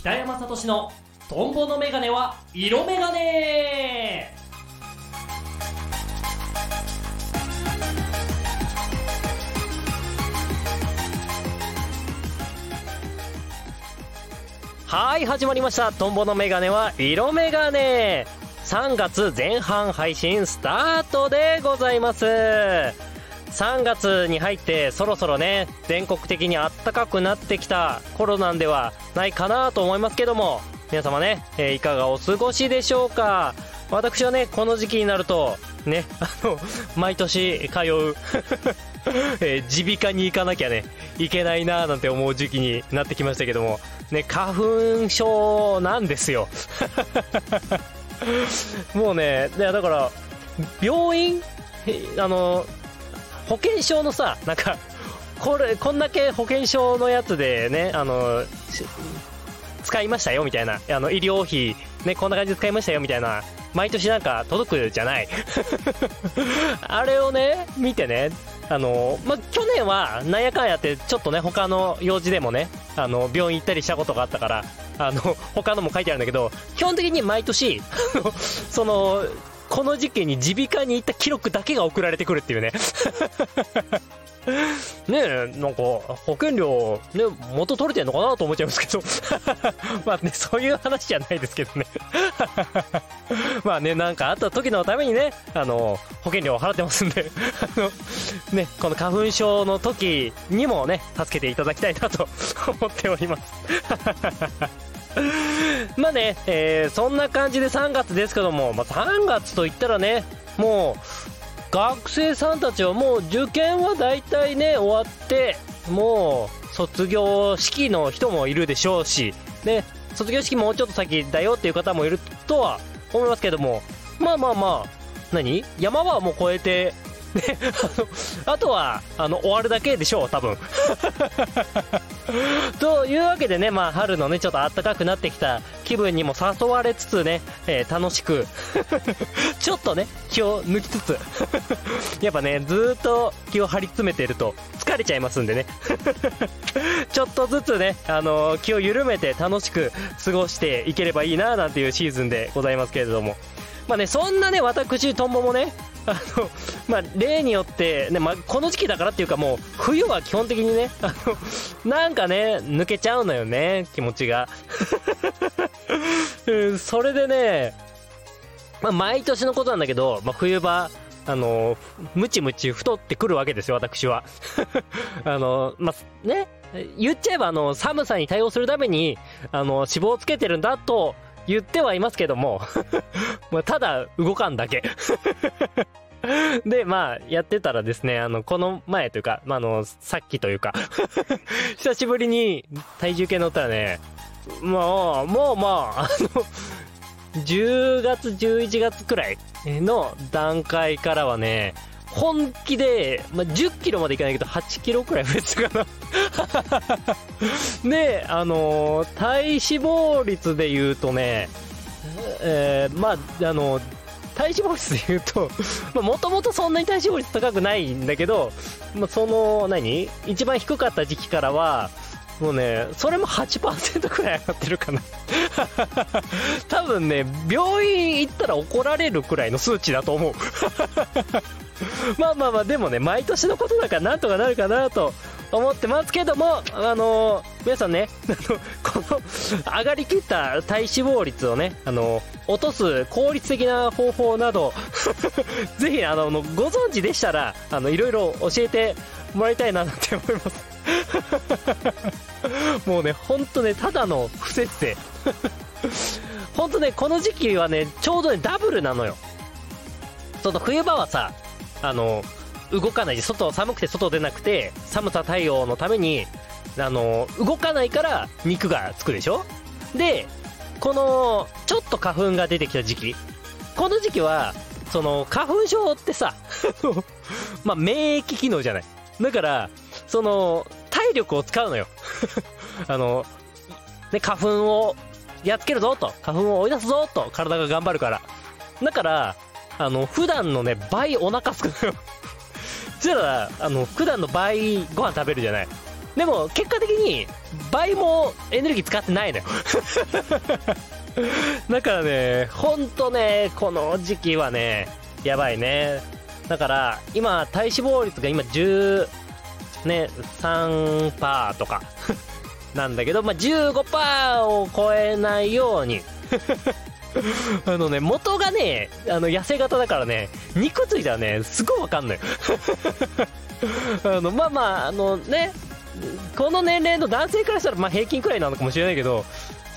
北山聡のトンボのメガネは色メガネ。はい始まりました。トンボのメガネは色メガネ。3月前半配信スタートでございます。3月に入ってそろそろね全国的にあったかくなってきた頃なんではないかなと思いますけども皆様ね、えー、いかがお過ごしでしょうか？私はねこの時期になるとね あの毎年通う え耳鼻科に行かなきゃねいけないなーなんて思う時期になってきましたけどもね花粉症なんですよ。もうねだから病院？あの保険証のさ、なんか、これ、こんだけ保険証のやつでね、あの、使いましたよみたいな、あの、医療費、ね、こんな感じで使いましたよみたいな、毎年なんか届くじゃない。あれをね、見てね、あの、ま去年はなんやかんやってちょっとね、他の用事でもね、あの、病院行ったりしたことがあったから、あの、他のも書いてあるんだけど、基本的に毎年、その、この時期に耳鼻科に行った記録だけが送られてくるっていうね。ねえ、なんか、保険料、ね、元取れてんのかなと思っちゃいますけど。まあね、そういう話じゃないですけどね。まあね、なんかあった時のためにね、あの、保険料を払ってますんで。あの、ね、この花粉症の時にもね、助けていただきたいなと思っております。まあね、えー、そんな感じで3月ですけども、まあ、3月といったらね、もう、学生さんたちはもう受験は大体ね、終わって、もう、卒業式の人もいるでしょうし、ね、卒業式もうちょっと先だよっていう方もいるとは思いますけども、まあまあまあ、何？山はもう越えて、ね、あの、あとは、あの、終わるだけでしょう、多分。というわけでね、まあ、春のね、ちょっと暖かくなってきた気分にも誘われつつね、えー、楽しく ちょっとね、気を抜きつつやっぱね、ずっと気を張り詰めてると疲れちゃいますんでねちょっとずつね、あのー、気を緩めて楽しく過ごしていければいいな、なんていうシーズンでございますけれども。まあね、そんなね、私、トンボもね、あの、まあ、例によって、ね、まあ、この時期だからっていうかもう、冬は基本的にね、あの、なんかね、抜けちゃうのよね、気持ちが。それでね、まあ、毎年のことなんだけど、まあ、冬場、あの、ムチムチ太ってくるわけですよ、私は。あの、まあ、ね、言っちゃえば、あの、寒さに対応するために、あの、脂肪をつけてるんだと言ってはいますけども まあ、ただ動かんだけ。で、まあ、やってたらですね、あの、この前というか、まあ、あの、さっきというか 久しぶりに体重計乗ったらね、まあ、もうまあ、あの、10月、11月くらいの段階からはね、本気で、まあ、10キロまでいかないけど、8キロくらい増えてたかな。で、あのー、体脂肪率で言うとね、えー、まあ、あのー、体脂肪率で言うと、まもともとそんなに体脂肪率高くないんだけど、まあ、その、何？一番低かった時期からは、もうね、それも8%くらい上がってるかな。多分ね、病院行ったら怒られるくらいの数値だと思う。まあまあまあ、でもね、毎年のことだからなんとかなるかなと思ってますけども、あのー、皆さんね、あの、この、上がりきった体脂肪率をね、あの、落とす効率的な方法など ぜひ、あの、ご存知でしたら、あの、いろいろ教えてもらいたいなって思います もうね、ほんとね、ただの不節制ほんとね、この時期はね、ちょうどね、ダブルなのよ。その冬場はさ、あの、動かないで、外、寒くて外出なくて、寒さ対応のために、あの、動かないから肉がつくでしょ？で、この、ちょっと花粉が出てきた時期。この時期は、その、花粉症ってさ、まあ、免疫機能じゃない。だから、その、体力を使うのよ。あの、ね、花粉をやっつけるぞと、花粉を追い出すぞと、体が頑張るから。だから、あの、普段のね、倍お腹すくのよ。そしたら、あの、普段の倍ご飯食べるじゃない。でも結果的に倍もエネルギー使ってないのよ だからねほんとねこの時期はねやばいねだから今体脂肪率が今10ね3%とか なんだけど、まあ、15%を超えないように あのね、元がね、あの、痩せ型だからね、肉ついたらね、すごいわかんない。あの、まあまあ、あのね、この年齢の男性からしたら、まあ平均くらいなのかもしれないけど、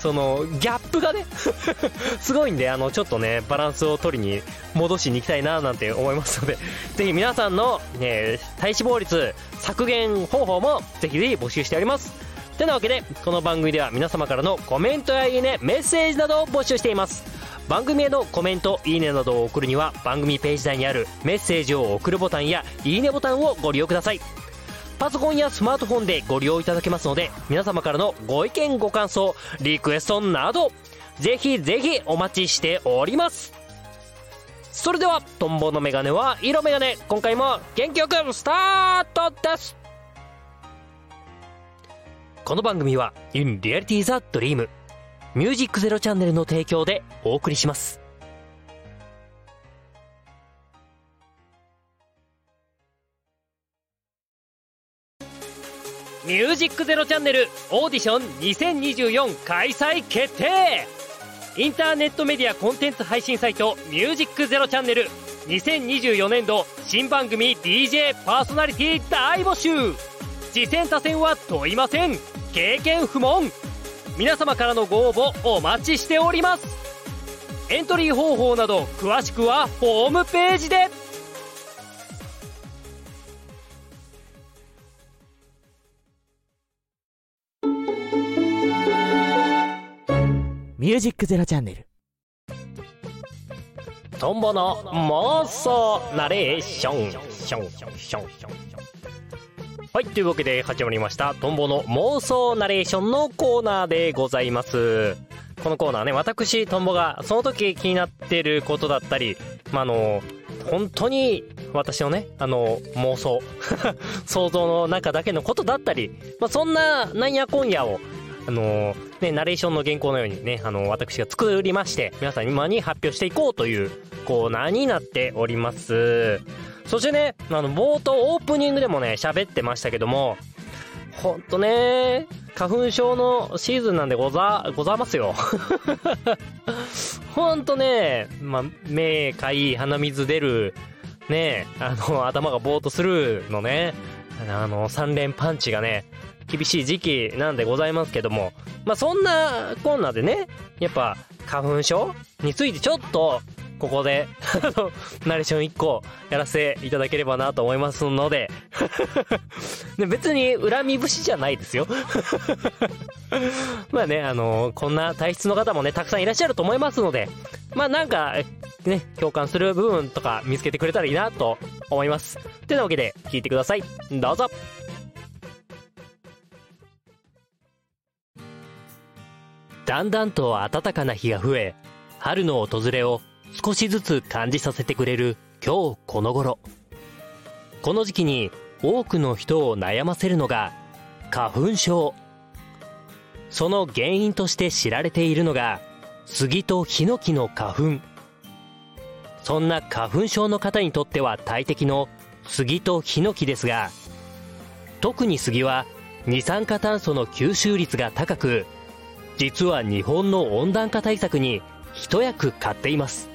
その、ギャップがね すごいんで、あの、ちょっとね、バランスを取りに戻しに行きたいな、なんて思いますので、ぜひ皆さんの、ね、体脂肪率削減方法も、ぜひぜひ募集しております。てなわけで、この番組では皆様からのコメントやいいね、メッセージなどを募集しています。番組へのコメント、いいねなどを送るには番組ページ内にあるメッセージを送るボタンやいいねボタンをご利用ください。パソコンやスマートフォンでご利用いただけますので、皆様からのご意見ご感想、リクエストなど、ぜひぜひお待ちしております。それでは、トンボのメガネは色メガネ。今回も元気よくスタートですこの番組は In Reality the Dream ミュージックゼロチャンネルの提供でお送りします。ミュージックゼロチャンネルオーディション2024開催決定。インターネットメディアコンテンツ配信サイトミュージックゼロチャンネル2024年度新番組 DJ パーソナリティ大募集。次戦他戦は問いません。経験不問。皆様からのご応募お待ちしております。エントリー方法など詳しくはホームページで。ミュージックゼロチャンネル。トンボの妄想ナレーション。ションションション。ションはい、というわけで始まりました、トンボの妄想ナレーションのコーナーでございます。このコーナーね、私、トンボがその時気になってることだったり、まあ、の、本当に私のね、あの、妄想、想像の中だけのことだったり、まあ、そんななんや今夜を、あのね、ナレーションの原稿のようにね、あの、私が作りまして、皆さん今に発表していこうというコーナーになっております。そしてね、あの、冒頭オープニングでもね、喋ってましたけども、ほんとね、花粉症のシーズンなんでござ、ございますよ。ほんとね、まあ、目かい、鼻水出る、ね、あの、頭がぼーっとするのね、あの、三連パンチがね、厳しい時期なんでございますけども、まあ、そんなこんなでね、やっぱ花粉症についてちょっとここで あのナレーション1個やらせていただければなと思いますので で別に恨み節じゃないですよ まあね、あの、こんな体質の方もね、たくさんいらっしゃると思いますので、まあなんか、ね、共感する部分とか見つけてくれたらいいなと思います。てなわけで、聞いてください。どうぞ。だんだんと暖かな日が増え、春の訪れを少しずつ感じさせてくれる今日この頃。この時期に多くの人を悩ませるのが花粉症。その原因として知られているのが杉とヒノキの花粉。そんな花粉症の方にとっては大敵の杉とヒノキですが特に杉は二酸化炭素の吸収率が高く実は日本の温暖化対策に一役買っています。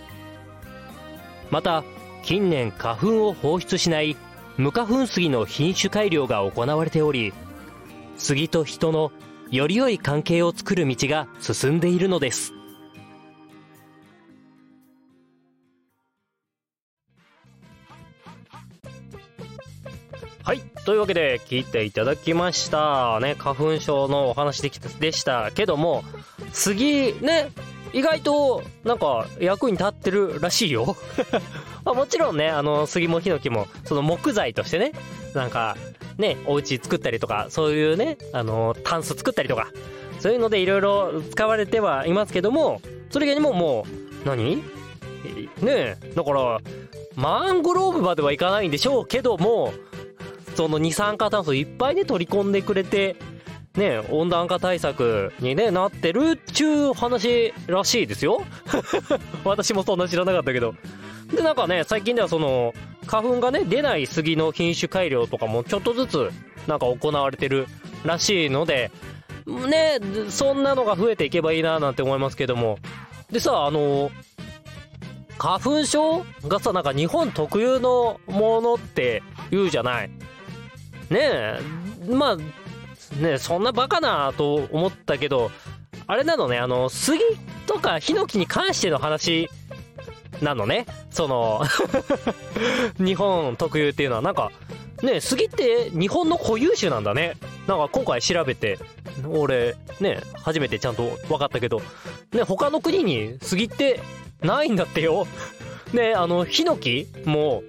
また近年花粉を放出しない無花粉杉の品種改良が行われており杉と人のより良い関係を作る道が進んでいるのですはい。というわけで、聞いていただきました。ね、花粉症のお話ででしたけども、杉、ね、意外と、なんか、役に立ってるらしいよ。まあ、もちろんね、あの、杉もヒノキも、その木材としてね、なんか、ね、お家作ったりとか、そういうね、あの、タンス作ったりとか、そういうのでいろいろ使われてはいますけども、それ以外にももう、何？ねえ、だから、マングローブまではいかないんでしょうけども、その二酸化炭素いっぱいね取り込んでくれてね温暖化対策にねなってるっちゅう話らしいですよ。私もそんな知らなかったけど。でなんかね最近ではその花粉がね出ない杉の品種改良とかもちょっとずつなんか行われてるらしいのでねそんなのが増えていけばいいななんて思いますけども。でさあの花粉症がさなんか日本特有のものって言うじゃない。ねえまあねそんなバカなと思ったけどあれなのねあの杉とかヒノキに関しての話なのね。その 日本特有っていうのは。なんかね杉って日本の固有種なんだね。なんか今回調べて俺ね初めてちゃんと分かったけどね他の国に杉ってないんだってよ。ねあのヒノキも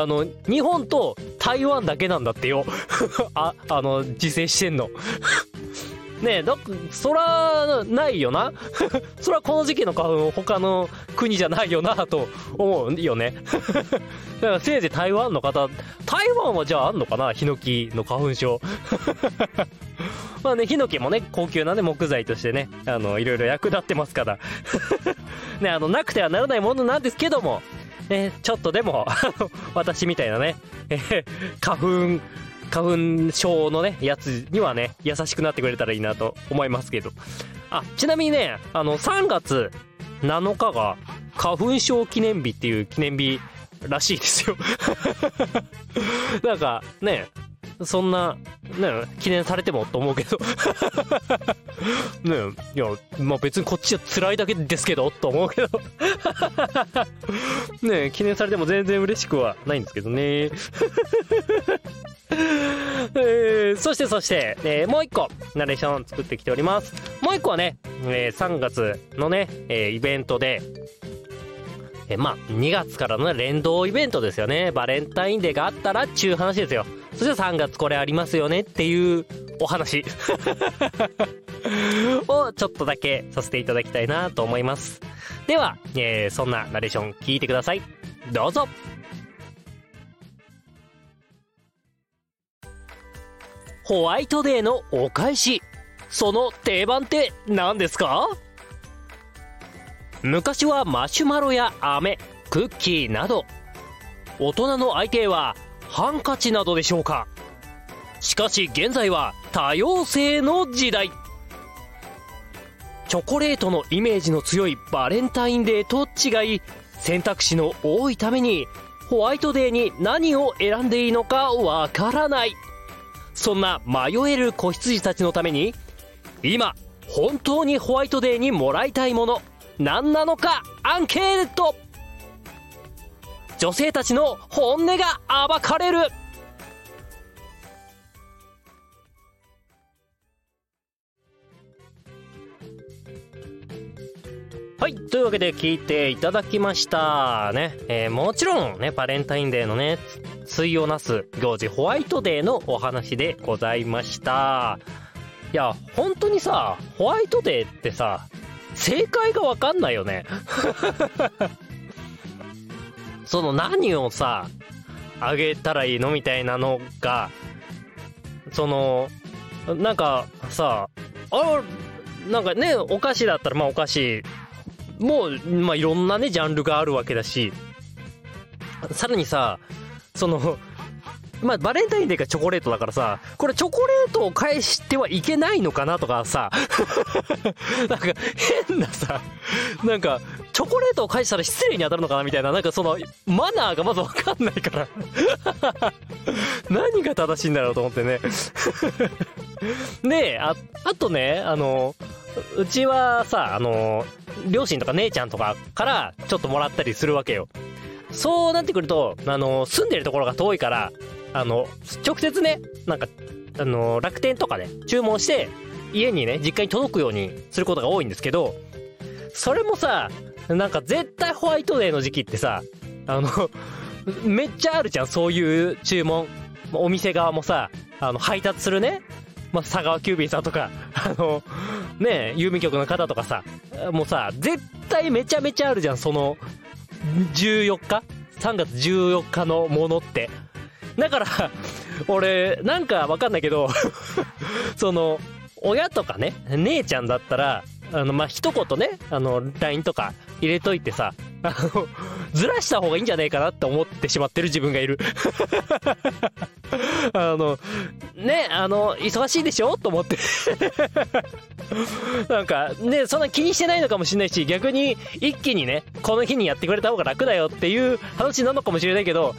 あの日本と台湾だけなんだってよ。ああの自生してんの。ねえだそらないよな。そらこの時期の花粉他の国じゃないよなと思うよね。だからせいぜい台湾の方台湾はじゃああんのかな？ヒノキの花粉症。まあねヒノキもね高級なね木材としてねあのいろいろ役立ってますから。ねあのなくてはならないものなんですけどもね、ちょっとでも 私みたいなね、えー、花粉花粉症のねやつにはね優しくなってくれたらいいなと思いますけど。あちなみにねあの3月7日が花粉症記念日っていう記念日らしいですよ。なんかねそんな、ね、記念されてもと思うけど ねいや、まあ別にこっちは辛いだけですけど、と思うけど ね記念されても全然嬉しくはないんですけどね えー、そしてそして、えー、もう一個、ナレーション作ってきております。もう一個はね、えー、3月のね、え、イベントで、え、まあ、2月からの、ね、連動イベントですよね。バレンタインデーがあったらっちゅう話ですよ。そして3月これありますよねっていうお話 をちょっとだけさせていただきたいなと思います。では、えー、そんなナレーション聞いてください。どうぞホワイトデーのお返し。その定番って何ですか？昔はマシュマロや飴、クッキーなど、大人の相手はハンカチなどでしょうか。しかし現在は多様性の時代。チョコレートのイメージの強いバレンタインデーと違い選択肢の多いためにホワイトデーに何を選んでいいのかわからない。そんな迷える子羊たちのために今本当にホワイトデーにもらいたいもの何なのかアンケート。女性たちの本音が暴かれるはい。というわけで聞いていただきました。ね。えー、もちろんね、バレンタインデーのね、対をなす行事、ホワイトデーのお話でございました。いや、本当にさ、ホワイトデーってさ、正解がわかんないよね。その何をさ、あげたらいいのみたいなのが、その、なんかさ、あなんかね、お菓子だったらまあお菓子、もう、まあいろんなね、ジャンルがあるわけだし、さらにさ、その、まあ、バレンタインデーがチョコレートだからさ、これチョコレートを返してはいけないのかなとかさ、なんか変なさ、なんか、チョコレートを返したら失礼に当たるのかなみたいな、なんかその、マナーがまずわかんないから。何が正しいんだろうと思ってね。で、あ、あとね、あの、うちはさ、あの、両親とか姉ちゃんとかからちょっともらったりするわけよ。そうなってくると、あの、住んでるところが遠いから、あの、直接ね、なんか、あの、楽天とかで注文して、家にね、実家に届くようにすることが多いんですけど、それもさ、なんか絶対ホワイトデーの時期ってさ、あの、めっちゃあるじゃん、そういう注文。お店側もさ、あの、配達するね、まあ、佐川急便さんとか、あの、ね郵便局の方とかさ、もうさ、絶対めちゃめちゃあるじゃん、その、14日 ?3 月14日のものって。だから、俺なんかわかんないけど その親とかね姉ちゃんだったらあのまあ一言ねあの LINE とか入れといてさあの ずらした方がいいんじゃねえかなって思ってしまってる自分がいる。あのねあの忙しいでしょ？と思って。なんかねそんな気にしてないのかもしれないし逆に一気にねこの日にやってくれた方が楽だよっていう話なのかもしれないけど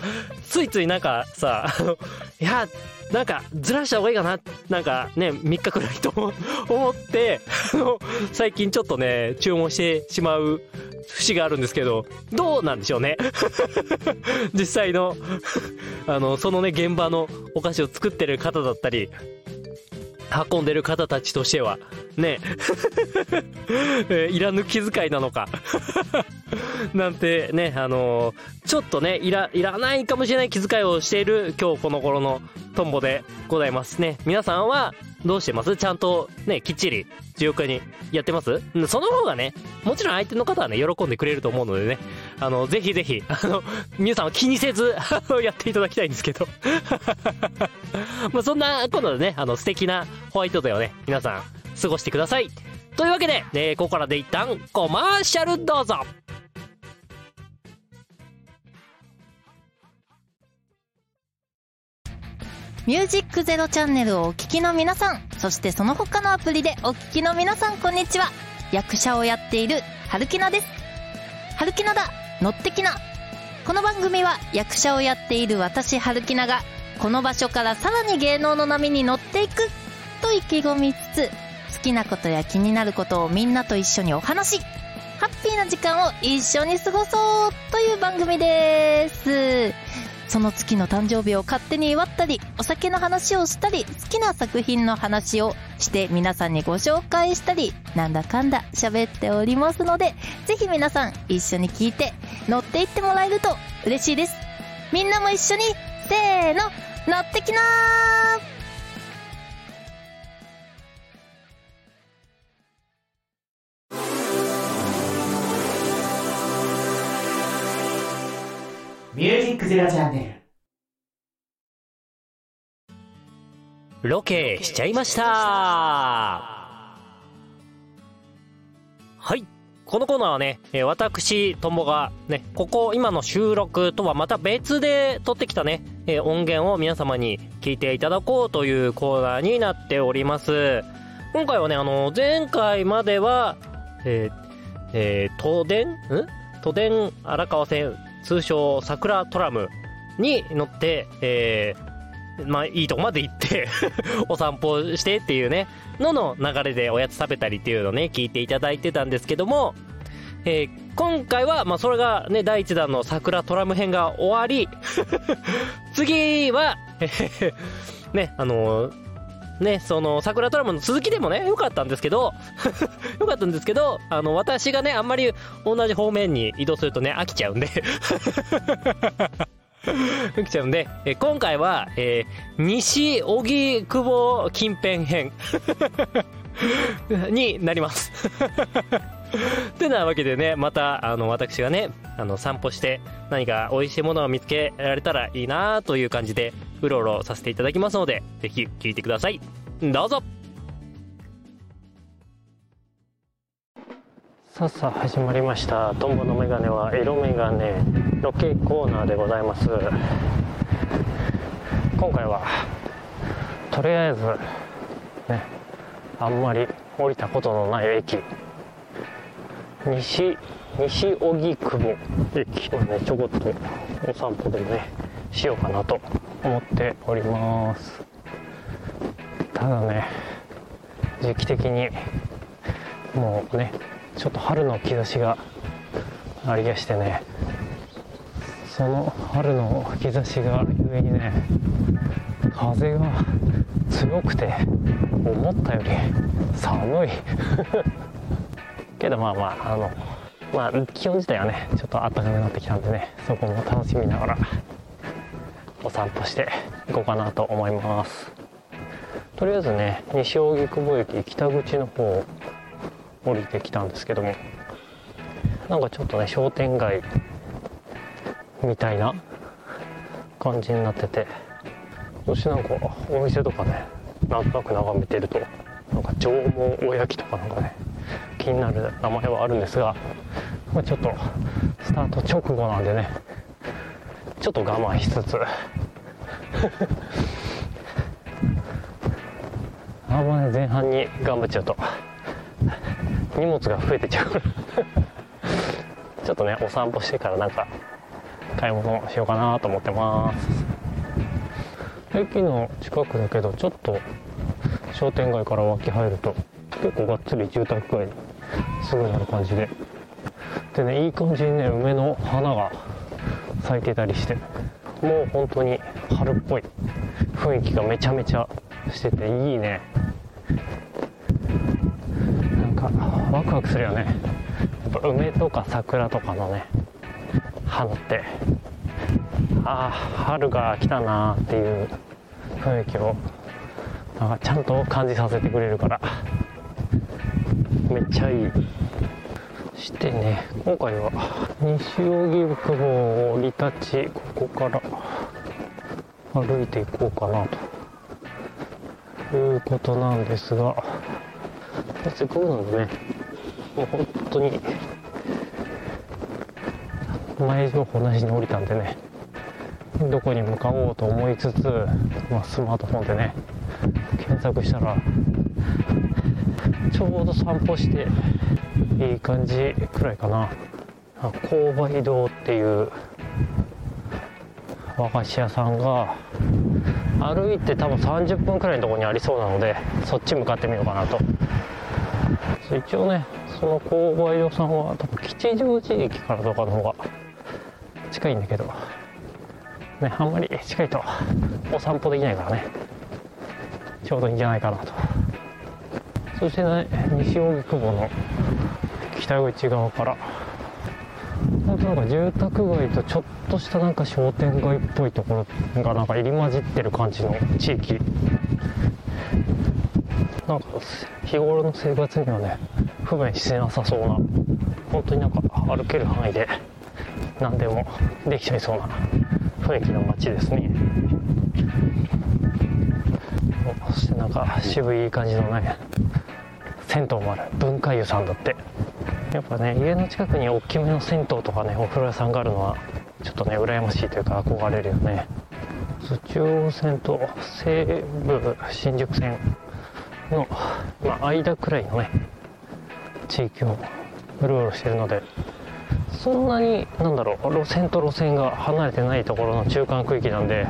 ついついなんかさあのいやなんかずらした方がいいかな。なんかね3日くらいと思ってあの最近ちょっとね注文してしまう節があるんですけどどうなんでしょうね。実際のあのそのね現場のお菓子を作ってる方だったり運んでる方たちとしては。ね。えいらぬ気遣いなのか。なんてねあのーちょっとねいらいらないかもしれない気遣いをしている今日この頃のトンボでございますね。皆さんはどうしてます？ちゃんとねきっちり重要にやってます？その方がねもちろん相手の方はね喜んでくれると思うのでね。あのぜひぜひあの皆さんは気にせずやっていただきたいんですけど。まあそんなことでねあの素敵なホワイトデーをね皆さん過ごしてくださいというわけで、えーここからで一旦コマーシャルどうぞミュージックゼロチャンネルをお聞きの皆さん、そしてその他のアプリでお聞きの皆さん、こんにちは。役者をやっている、春木菜です。春木菜だ乗ってきなこの番組は役者をやっている私、春木菜が、この場所からさらに芸能の波に乗っていくと意気込みつつ、好きなことや気になることをみんなと一緒にお話しハッピーな時間を一緒に過ごそうという番組です。その月の誕生日を勝手に祝ったり、お酒の話をしたり、好きな作品の話をして皆さんにご紹介したり、なんだかんだ喋っておりますので、ぜひ皆さん一緒に聞いて乗っていってもらえると嬉しいです。みんなも一緒に、せーの、乗ってきなー。ミュージックゼロチャンネル。ロケしちゃいました。はい。このコーナーはね、えー私、ともが、ね、ここ、今の収録とはまた別で撮ってきたね、え音源を皆様に聞いていただこうというコーナーになっております。今回はね、あの、前回までは、えーえー都電？ん？都電荒川線、通称桜トラムに乗って、えーまあいいとこまで行って お散歩してっていうねのの流れでおやつ食べたりっていうのをね聞いていただいてたんですけども、えー今回はまあそれがね第1弾の桜トラム編が終わり 次は ねあのーね、その桜トラムの続きでもね良かったんですけど 良かったんですけどあの私がねあんまり同じ方面に移動するとね飽きちゃうんで。飽きちゃうんで、え今回は、えー西荻窪近辺編。になります。てなわけでね、また、あの、私がね、あの、散歩して、何か美味しいものを見つけられたらいいなという感じで、うろうろさせていただきますので、ぜひ聞いてください。どうぞさあさ始まりましたトンボのメガネは色メガネロケコーナーでございます今回はとりあえずねあんまり降りたことのない駅。西西荻窪駅。をねちょこっとお散歩でもねしようかなと思っております。ただね時期的にもうねちょっと春の兆しがありやしてねその春の兆しがゆえにね風が強くて思ったより寒い。けどまあまああのまあ気温自体はねちょっと暖かくなってきたんでねそこも楽しみながらお散歩していこうかなと思います。とりあえずね西荻窪駅北口の方を降りてきたんですけどもなんかちょっとね商店街みたいな感じになっててそしてなんかお店とかねなんとなく眺めてるとなんか縄文おやきとかなんかね気になる名前はあるんですが、まあ、ちょっとスタート直後なんでねちょっと我慢しつつ。あんまね前半に頑張っちゃうと荷物が増えてちゃう。か らちょっとねお散歩してからなんか買い物しようかなと思ってます。駅の近くだけどちょっと商店街から脇入ると結構がっつり住宅街にすぐなる感じで。でねいい感じにね梅の花が咲いてたりしてもう本当に春っぽい雰囲気がめちゃめちゃしてていいね。なんかワクワクするよね。やっぱ梅とか桜とかのね花って。ああ春が来たなっていう雰囲気をなんかちゃんと感じさせてくれるから。めっちゃいい。してね今回は西荻窪を降り立ちここから。歩いていこうかなということなんですが。せっかくなんでね。もう本当に。前情報なしに降りたんでね。どこに向かおうと思いつつ、まあ、スマートフォンでね検索したらちょうど散歩していい感じくらいかな。購買堂っていう和菓子屋さんが歩いて多分30分くらいのとこにありそうなのでそっち向かってみようかなと。一応ねその購買堂さんは多分吉祥寺駅からとかの方が近いんだけど。ねあんまり近いとお散歩できないからね。ちょうどいいんじゃないかなと。そしてね西荻窪の北口側から。なんとなんか住宅街とちょっとしたなんか商店街っぽいところがなんか入り混じってる感じの地域。なんか日頃の生活にはね不便してなさそうな本当になんか歩ける範囲で何でもできちゃいそうな雰囲気の街ですね。そしてなんか渋い感じのね銭湯もある。文化湯さんだって。やっぱね家の近くに大きめの銭湯とかねお風呂屋さんがあるのはちょっとね羨ましいというか憧れるよね。中央線と西武新宿線の、まあ、間くらいのね地域をうろうろしてるのでそんなになんだろう路線と路線が離れてないところの中間区域なんで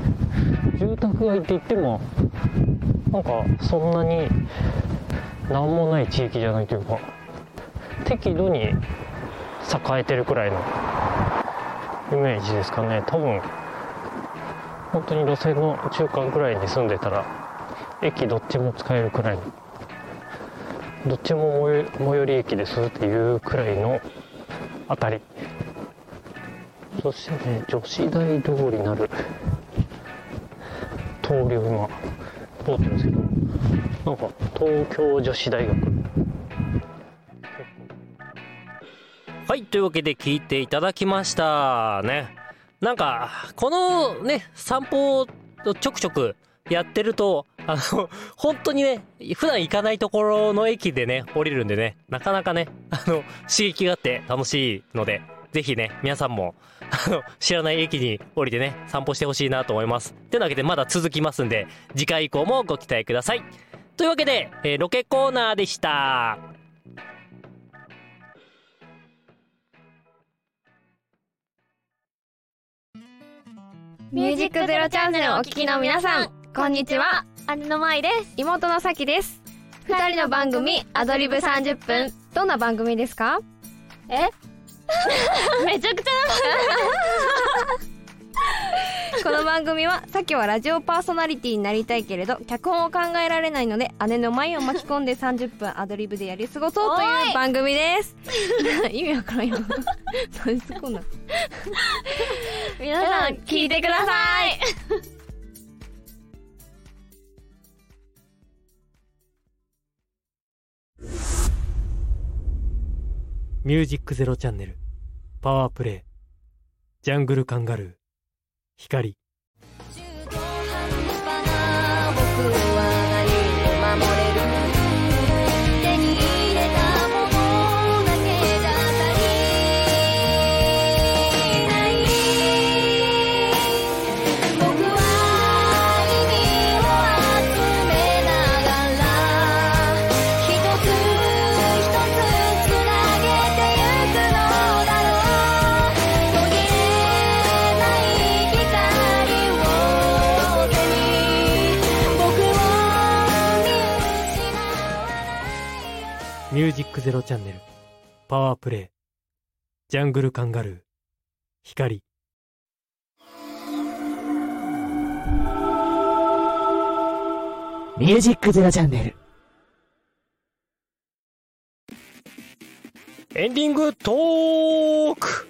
住宅街って言ってもなんかそんなに何もない地域じゃないというか適度に栄えてるくらいのイメージですかね。多分本当に路線の中間くらいに住んでたら駅どっちも使えるくらいのどっちも最寄り駅ですっていうくらいのあたり。そしてね女子大通りなる通りを今通ってるんですけどなんか東京女子大学。はいというわけで聞いていただきました。ね。なんかこのね散歩をちょくちょくやってるとあの 本当にね普段行かないところの駅でね降りるんでねなかなかねあの刺激があって楽しいのでぜひね、皆さんも、あの、知らない駅に降りてね、散歩してほしいなと思います。てなわけでまだ続きますんで、次回以降もご期待ください。というわけで、えー、ロケコーナーでした。ミュージックゼロチャンネルお聞きの皆さん、こんにちは。姉の舞です。妹のさきです。二人の番組、アドリブ30分。どんな番組ですか？え？めちゃくちゃ この番組はさきはラジオパーソナリティになりたいけれど脚本を考えられないので姉の舞を巻き込んで30分アドリブでやり過ごそうという番組です。意味わからんよ。そうですこんな皆さん聞いてくださいミュージックゼロチャンネル。パワープレイ。ジャングルカンガルー。光。ュージックゼロチャンネルパワープレイジャングルカンガルー光ミュージックゼロチャンネル。エンディングトーク!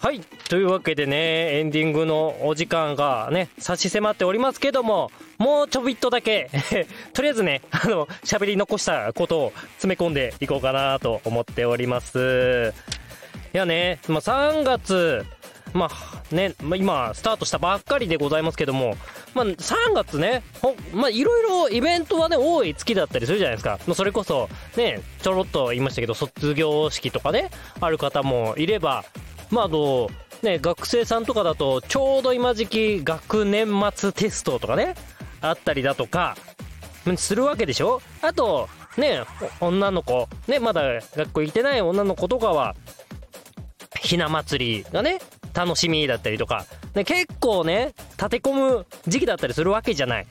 はい。というわけでね、エンディングのお時間がね、差し迫っておりますけども、もうちょびっとだけ、とりあえずね、あの、喋り残したことを詰め込んでいこうかなと思っております。いやね、まあ、3月、まあね、まあ、今、スタートしたばっかりでございますけども、まあ、3月ね、ほまあ、いろいろイベントはね、多い月だったりするじゃないですか。まあ、それこそ、ね、ちょろっと言いましたけど、卒業式とかね、ある方もいれば、まあ、あの、ね、学生さんとかだと、ちょうど今時期、学年末テストとかね、あったりだとか、するわけでしょ？あと、ね、女の子、ね、まだ学校行ってない女の子とかは、ひな祭りがね、楽しみだったりとか、ね、結構ね、立て込む時期だったりするわけじゃない。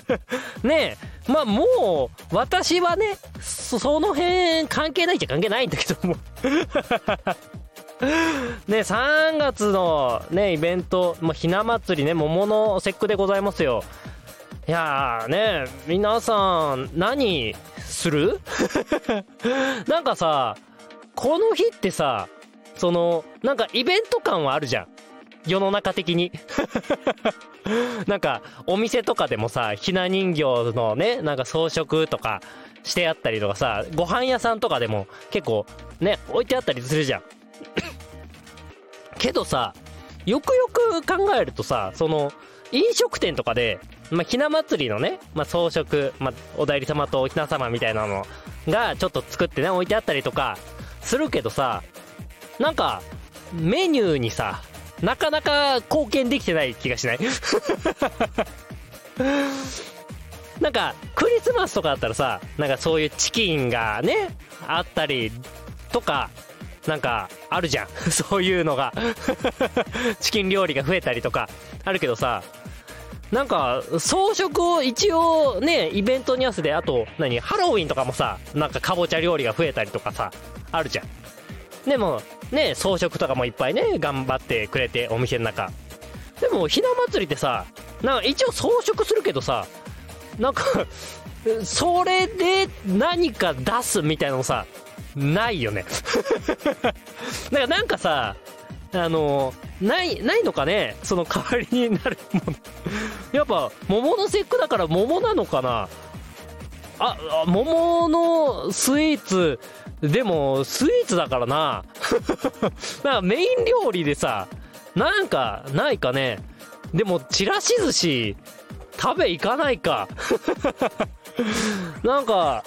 ねえ、まあもう、私はね、その辺関係ないっちゃ関係ないんだけども ね、3月のね、イベント、まあ、ひな祭りね、桃の節句でございますよ。いやーね、皆さん、何する？なんかさ、この日ってさ、その、なんかイベント感はあるじゃん。世の中的に。なんか、お店とかでもさ、ひな人形のね、なんか装飾とかしてあったりとかさ、ご飯屋さんとかでも結構ね、置いてあったりするじゃん。けどさ、よくよく考えるとさ、その、飲食店とかで、まあ、ひな祭りのね、まあ、装飾、まあ、お代理様とおひな様みたいなのがちょっと作ってね、置いてあったりとか、するけどさ、なんか、メニューにさ、なかなか貢献できてない気がしない？なんか、クリスマスとかだったらさ、なんかそういうチキンがね、あったりとか、なんか、あるじゃん。そういうのが チキン料理が増えたりとか、あるけどさ、なんか、装飾を一応ね、イベントに合わせて、あと、何、ハロウィンとかもさ、なんかかぼちゃ料理が増えたりとかさ、あるじゃん。でも、ね、装飾とかもいっぱいね、頑張ってくれて、お店の中。でも、ひな祭りってさ、なんか一応装飾するけどさ、なんか それで何か出すみたいなのさ、ないよね なんかさ、あの、ない、ないのかね？その代わりになるもの やっぱ、桃の節句だから桃なのかな？あ、桃のスイーツ、でも、スイーツだからな。なんかメイン料理でさ、なんか、ないかね？でも、ちらし寿司、食べ行かないか。なんか、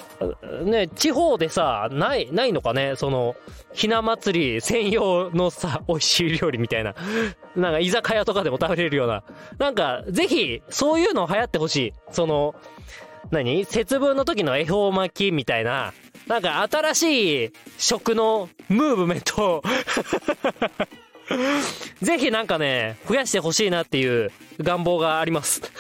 ね、地方でさ、ない、ないのかね？その、ひな祭り専用のさ、美味しい料理みたいな。なんか、居酒屋とかでも食べれるような。なんか、ぜひ、そういうの流行ってほしい。その、何？節分の時の恵方巻きみたいな、なんか新しい食のムーブメントを ぜひなんかね、増やしてほしいなっていう願望があります。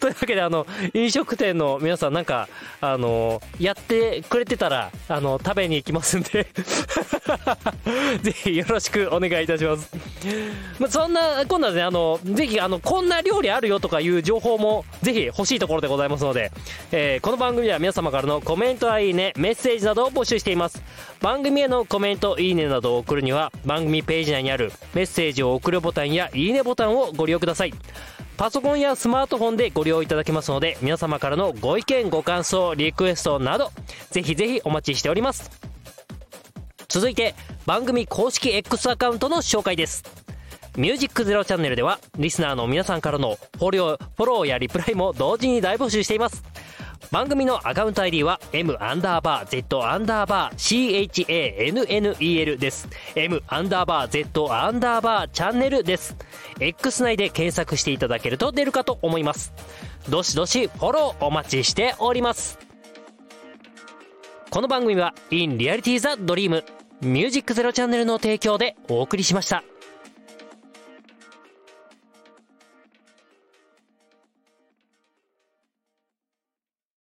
というわけで、あの、飲食店の皆さんなんか、あの、やってくれてたら、あの、食べに行きますんで ぜひよろしくお願いいたします。まあ、そんな、今度はね、あの、ぜひ、あの、こんな料理あるよとかいう情報も、ぜひ欲しいところでございますので、えー、この番組では皆様からのコメントやいいね、メッセージなどを募集しています。番組へのコメント、いいねなどを送るには、番組ページ内にあるメッセージを送るボタンやいいねボタンタンをご利用ください。パソコンやスマートフォンでご利用いただけますので皆様からのご意見ご感想リクエストなどぜひぜひお待ちしております。続いて番組公式 X アカウントの紹介です。ミュージックゼロチャンネルではリスナーの皆さんからのフォローフォローやリプライも同時に大募集しています。番組のアカウント ID は M アンダーバー Z アンダーバー CHANNEL です。M アンダーバー Z アンダーバーチャンネルです。X 内で検索していただけると出るかと思います。どしどしフォローお待ちしております。この番組は In Reality the Dream ミュージックゼロチャンネルの提供でお送りしました。